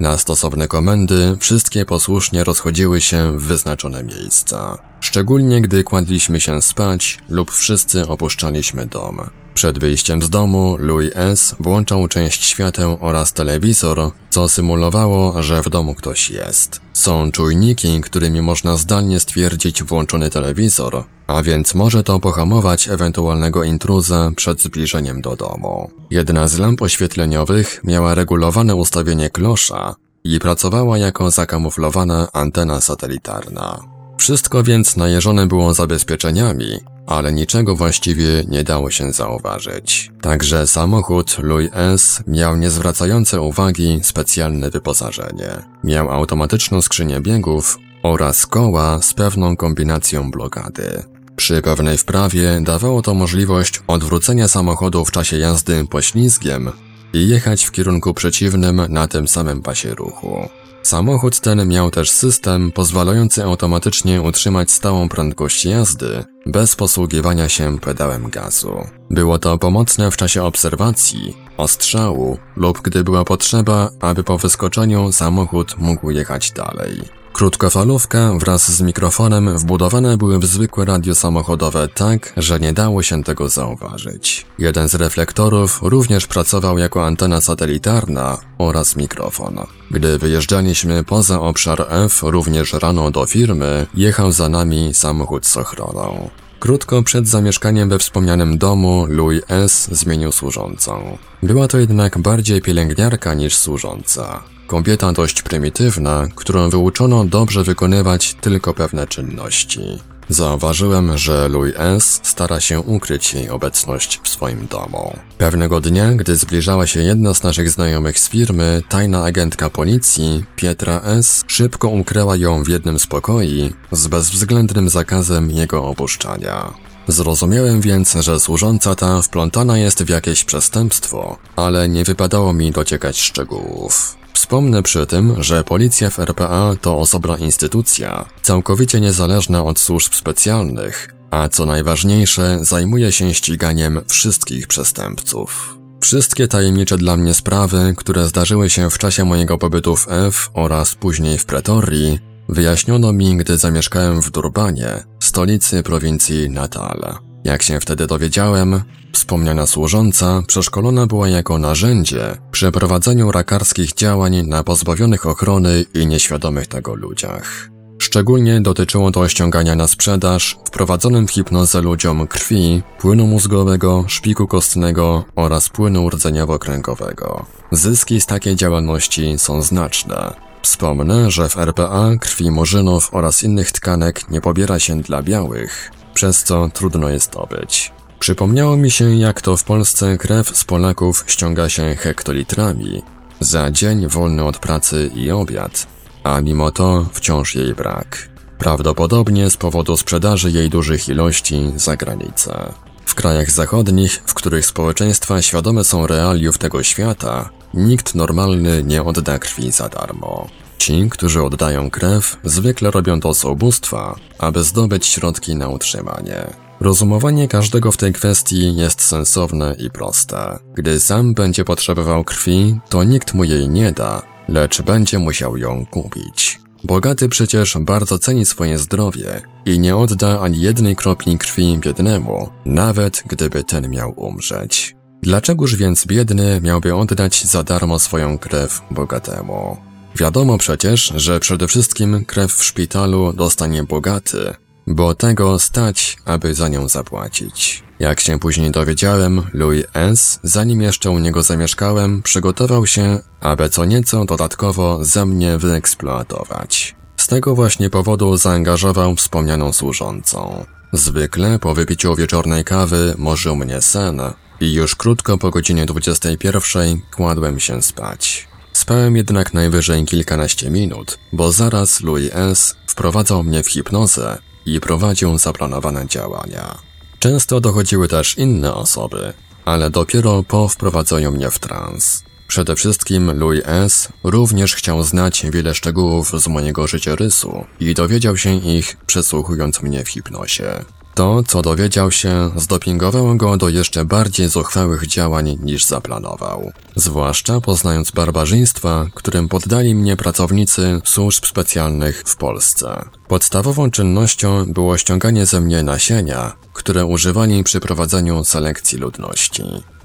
Na stosowne komendy wszystkie posłusznie rozchodziły się w wyznaczone miejsca. Szczególnie gdy kładliśmy się spać lub wszyscy opuszczaliśmy dom. Przed wyjściem z domu Louis S. włączał część świateł oraz telewizor, co symulowało, że w domu ktoś jest. Są czujniki, którymi można zdalnie stwierdzić włączony telewizor, a więc może to pohamować ewentualnego intruza przed zbliżeniem do domu. Jedna z lamp oświetleniowych miała regulowane ustawienie klosza i pracowała jako zakamuflowana antena satelitarna. Wszystko więc najeżone było zabezpieczeniami, ale niczego właściwie nie dało się zauważyć. Także samochód Louis S. miał niezwracające uwagi specjalne wyposażenie. Miał automatyczną skrzynię biegów oraz koła z pewną kombinacją blokady. Przy pewnej wprawie dawało to możliwość odwrócenia samochodu w czasie jazdy poślizgiem i jechać w kierunku przeciwnym na tym samym pasie ruchu. Samochód ten miał też system pozwalający automatycznie utrzymać stałą prędkość jazdy bez posługiwania się pedałem gazu. Było to pomocne w czasie obserwacji, ostrzału lub gdy była potrzeba, aby po wyskoczeniu samochód mógł jechać dalej. Krótkofalówka wraz z mikrofonem wbudowane były w zwykłe radio samochodowe tak, że nie dało się tego zauważyć. Jeden z reflektorów również pracował jako antena satelitarna oraz mikrofon. Gdy wyjeżdżaliśmy poza obszar F, również rano do firmy, jechał za nami samochód z ochroną. Krótko przed zamieszkaniem we wspomnianym domu Louis S. zmienił służącą. Była to jednak bardziej pielęgniarka niż służąca. Kobieta dość prymitywna, którą wyuczono dobrze wykonywać tylko pewne czynności. Zauważyłem, że Louis S. stara się ukryć jej obecność w swoim domu. Pewnego dnia, gdy zbliżała się jedna z naszych znajomych z firmy, tajna agentka policji, Pietra S., szybko ukryła ją w jednym z pokoi z bezwzględnym zakazem jego opuszczania. Zrozumiałem więc, że służąca ta wplątana jest w jakieś przestępstwo, ale nie wypadało mi dociekać szczegółów. Wspomnę przy tym, że policja w RPA to osobna instytucja, całkowicie niezależna od służb specjalnych, a co najważniejsze, zajmuje się ściganiem wszystkich przestępców. Wszystkie tajemnicze dla mnie sprawy, które zdarzyły się w czasie mojego pobytu w F oraz później w Pretorii, wyjaśniono mi, gdy zamieszkałem w Durbanie, stolicy prowincji Natal. Jak się wtedy dowiedziałem, wspomniana służąca przeszkolona była jako narzędzie przy prowadzeniu rakarskich działań na pozbawionych ochrony i nieświadomych tego ludziach. Szczególnie dotyczyło to ściągania na sprzedaż wprowadzonym w hipnozę ludziom krwi, płynu mózgowego, szpiku kostnego oraz płynu rdzeniowo-kręgowego. Zyski z takiej działalności są znaczne. Wspomnę, że w RPA krwi murzynów oraz innych tkanek nie pobiera się dla białych, przez co trudno jest obyć. Przypomniało mi się, jak to w Polsce krew z Polaków ściąga się hektolitrami za dzień wolny od pracy i obiad, a mimo to wciąż jej brak. Prawdopodobnie z powodu sprzedaży jej dużych ilości za granicę. W krajach zachodnich, w których społeczeństwa świadome są realiów tego świata, nikt normalny nie odda krwi za darmo. Ci, którzy oddają krew, zwykle robią to z ubóstwa, aby zdobyć środki na utrzymanie. Rozumowanie każdego w tej kwestii jest sensowne i proste. Gdy sam będzie potrzebował krwi, to nikt mu jej nie da, lecz będzie musiał ją kupić. Bogaty przecież bardzo ceni swoje zdrowie i nie odda ani jednej kropli krwi biednemu, nawet gdyby ten miał umrzeć. Dlaczegoż więc biedny miałby oddać za darmo swoją krew bogatemu? Wiadomo przecież, że przede wszystkim krew w szpitalu dostanie bogaty, bo tego stać, aby za nią zapłacić. Jak się później dowiedziałem, Louis S., zanim jeszcze u niego zamieszkałem, przygotował się, aby co nieco dodatkowo ze mnie wyeksploatować. Z tego właśnie powodu zaangażował wspomnianą służącą. Zwykle po wypiciu wieczornej kawy morzył mnie sen i już krótko po godzinie 21 kładłem się spać. Spałem jednak najwyżej kilkanaście minut, bo zaraz Louis S. wprowadzał mnie w hipnozę i prowadził zaplanowane działania. Często dochodziły też inne osoby, ale dopiero po wprowadzeniu mnie w trans. Przede wszystkim Louis S. również chciał znać wiele szczegółów z mojego życiorysu i dowiedział się ich przesłuchując mnie w hipnozie. To, co dowiedział się, zdopingowało go do jeszcze bardziej zuchwałych działań niż zaplanował. Zwłaszcza poznając barbarzyństwa, którym poddali mnie pracownicy służb specjalnych w Polsce. Podstawową czynnością było ściąganie ze mnie nasienia, które używali przy prowadzeniu selekcji ludności.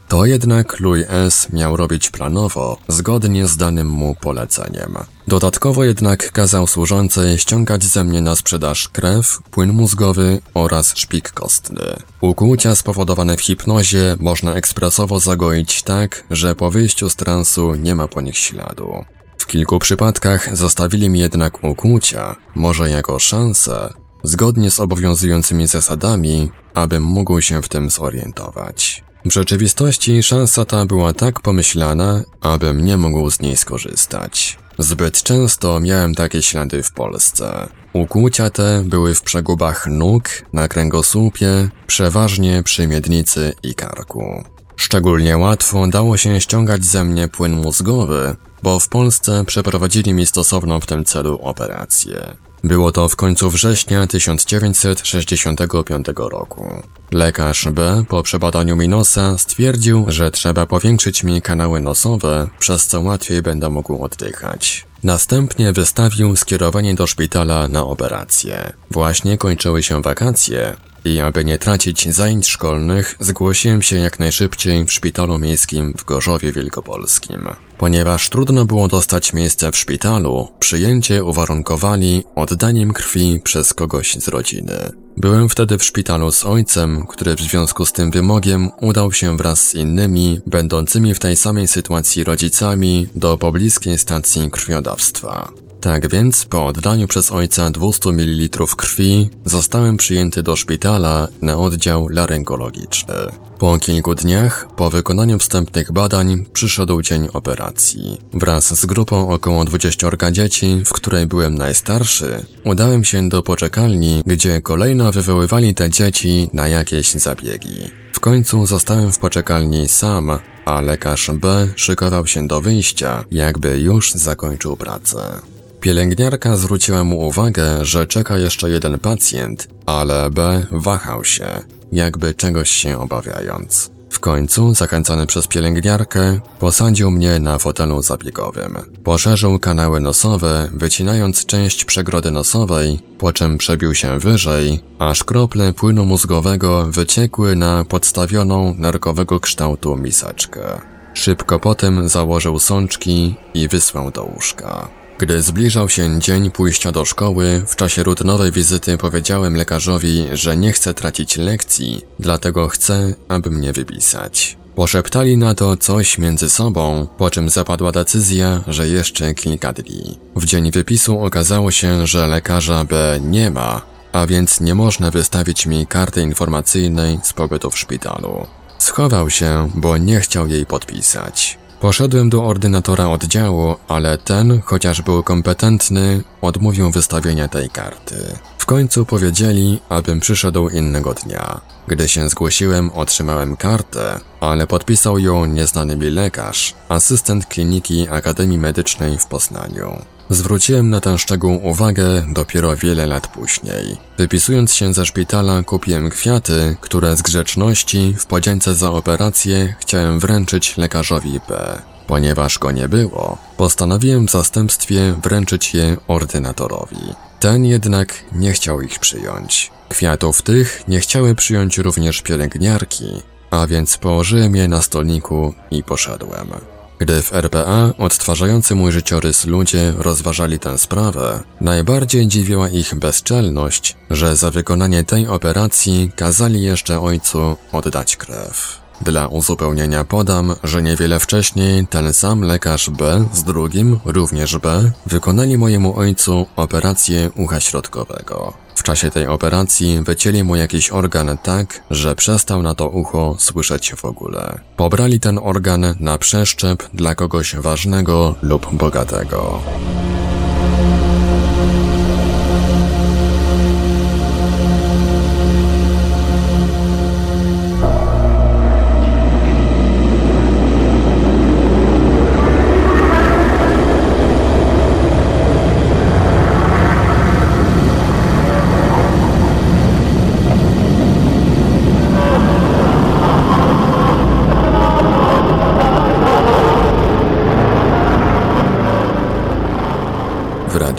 To jednak Louis S. miał robić planowo, zgodnie z danym mu poleceniem. Dodatkowo jednak kazał służącej ściągać ze mnie na sprzedaż krew, płyn mózgowy oraz szpik kostny. Ukłucia spowodowane w hipnozie można ekspresowo zagoić tak, że po wyjściu z transu nie ma po nich śladu. W kilku przypadkach zostawili mi jednak ukłucia, może jako szansę, zgodnie z obowiązującymi zasadami, abym mógł się w tym zorientować. W rzeczywistości szansa ta była tak pomyślana, abym nie mógł z niej skorzystać. Zbyt często miałem takie ślady w Polsce. Ukłucia te były w przegubach nóg, na kręgosłupie, przeważnie przy miednicy i karku. Szczególnie łatwo dało się ściągać ze mnie płyn mózgowy, bo w Polsce przeprowadzili mi stosowną w tym celu operację. Było to w końcu września 1965 roku. Lekarz B po przebadaniu mi nosa stwierdził, że trzeba powiększyć mi kanały nosowe, przez co łatwiej będę mógł oddychać. Następnie wystawił skierowanie do szpitala na operację. Właśnie kończyły się wakacje i aby nie tracić zajęć szkolnych, zgłosiłem się jak najszybciej w szpitalu miejskim w Gorzowie Wielkopolskim. Ponieważ trudno było dostać miejsce w szpitalu, przyjęcie uwarunkowali oddaniem krwi przez kogoś z rodziny. Byłem wtedy w szpitalu z ojcem, który w związku z tym wymogiem udał się wraz z innymi, będącymi w tej samej sytuacji rodzicami, do pobliskiej stacji krwiodawstwa. Tak więc, po oddaniu przez ojca 200 ml krwi, zostałem przyjęty do szpitala na oddział laryngologiczny. Po kilku dniach, po wykonaniu wstępnych badań, przyszedł dzień operacji. Wraz z grupą około 20 dzieci, w której byłem najstarszy, udałem się do poczekalni, gdzie kolejno wywoływali te dzieci na jakieś zabiegi. W końcu zostałem w poczekalni sam, a lekarz B szykował się do wyjścia, jakby już zakończył pracę. Pielęgniarka zwróciła mu uwagę, że czeka jeszcze jeden pacjent, ale B wahał się, jakby czegoś się obawiając. W końcu, zachęcony przez pielęgniarkę, posadził mnie na fotelu zabiegowym. Poszerzył kanały nosowe, wycinając część przegrody nosowej, po czym przebił się wyżej, aż krople płynu mózgowego wyciekły na podstawioną nerkowego kształtu miseczkę. Szybko potem założył sączki i wysłał do łóżka. Gdy zbliżał się dzień pójścia do szkoły, w czasie rutynowej wizyty powiedziałem lekarzowi, że nie chcę tracić lekcji, dlatego chcę, aby mnie wypisać. Poszeptali na to coś między sobą, po czym zapadła decyzja, że jeszcze kilka dni. W dzień wypisu okazało się, że lekarza B nie ma, a więc nie można wystawić mi karty informacyjnej z pobytu w szpitalu. Schował się, bo nie chciał jej podpisać. Poszedłem do ordynatora oddziału, ale ten, chociaż był kompetentny, odmówił wystawienia tej karty. W końcu powiedzieli, abym przyszedł innego dnia. Gdy się zgłosiłem, otrzymałem kartę, ale podpisał ją nieznany mi lekarz, asystent kliniki Akademii Medycznej w Poznaniu. Zwróciłem na ten szczegół uwagę dopiero wiele lat później. Wypisując się ze szpitala kupiłem kwiaty, które z grzeczności w podzięce za operację chciałem wręczyć lekarzowi P. Ponieważ go nie było, postanowiłem w zastępstwie wręczyć je ordynatorowi. Ten jednak nie chciał ich przyjąć. Kwiatów tych nie chciały przyjąć również pielęgniarki, a więc położyłem je na stolniku i poszedłem. Gdy w RPA odtwarzający mój życiorys ludzie rozważali tę sprawę, najbardziej dziwiła ich bezczelność, że za wykonanie tej operacji kazali jeszcze ojcu oddać krew. Dla uzupełnienia podam, że niewiele wcześniej ten sam lekarz B z drugim, również B, wykonali mojemu ojcu operację ucha środkowego. W czasie tej operacji wycięli mu jakiś organ tak, że przestał na to ucho słyszeć w ogóle. Pobrali ten organ na przeszczep dla kogoś ważnego lub bogatego.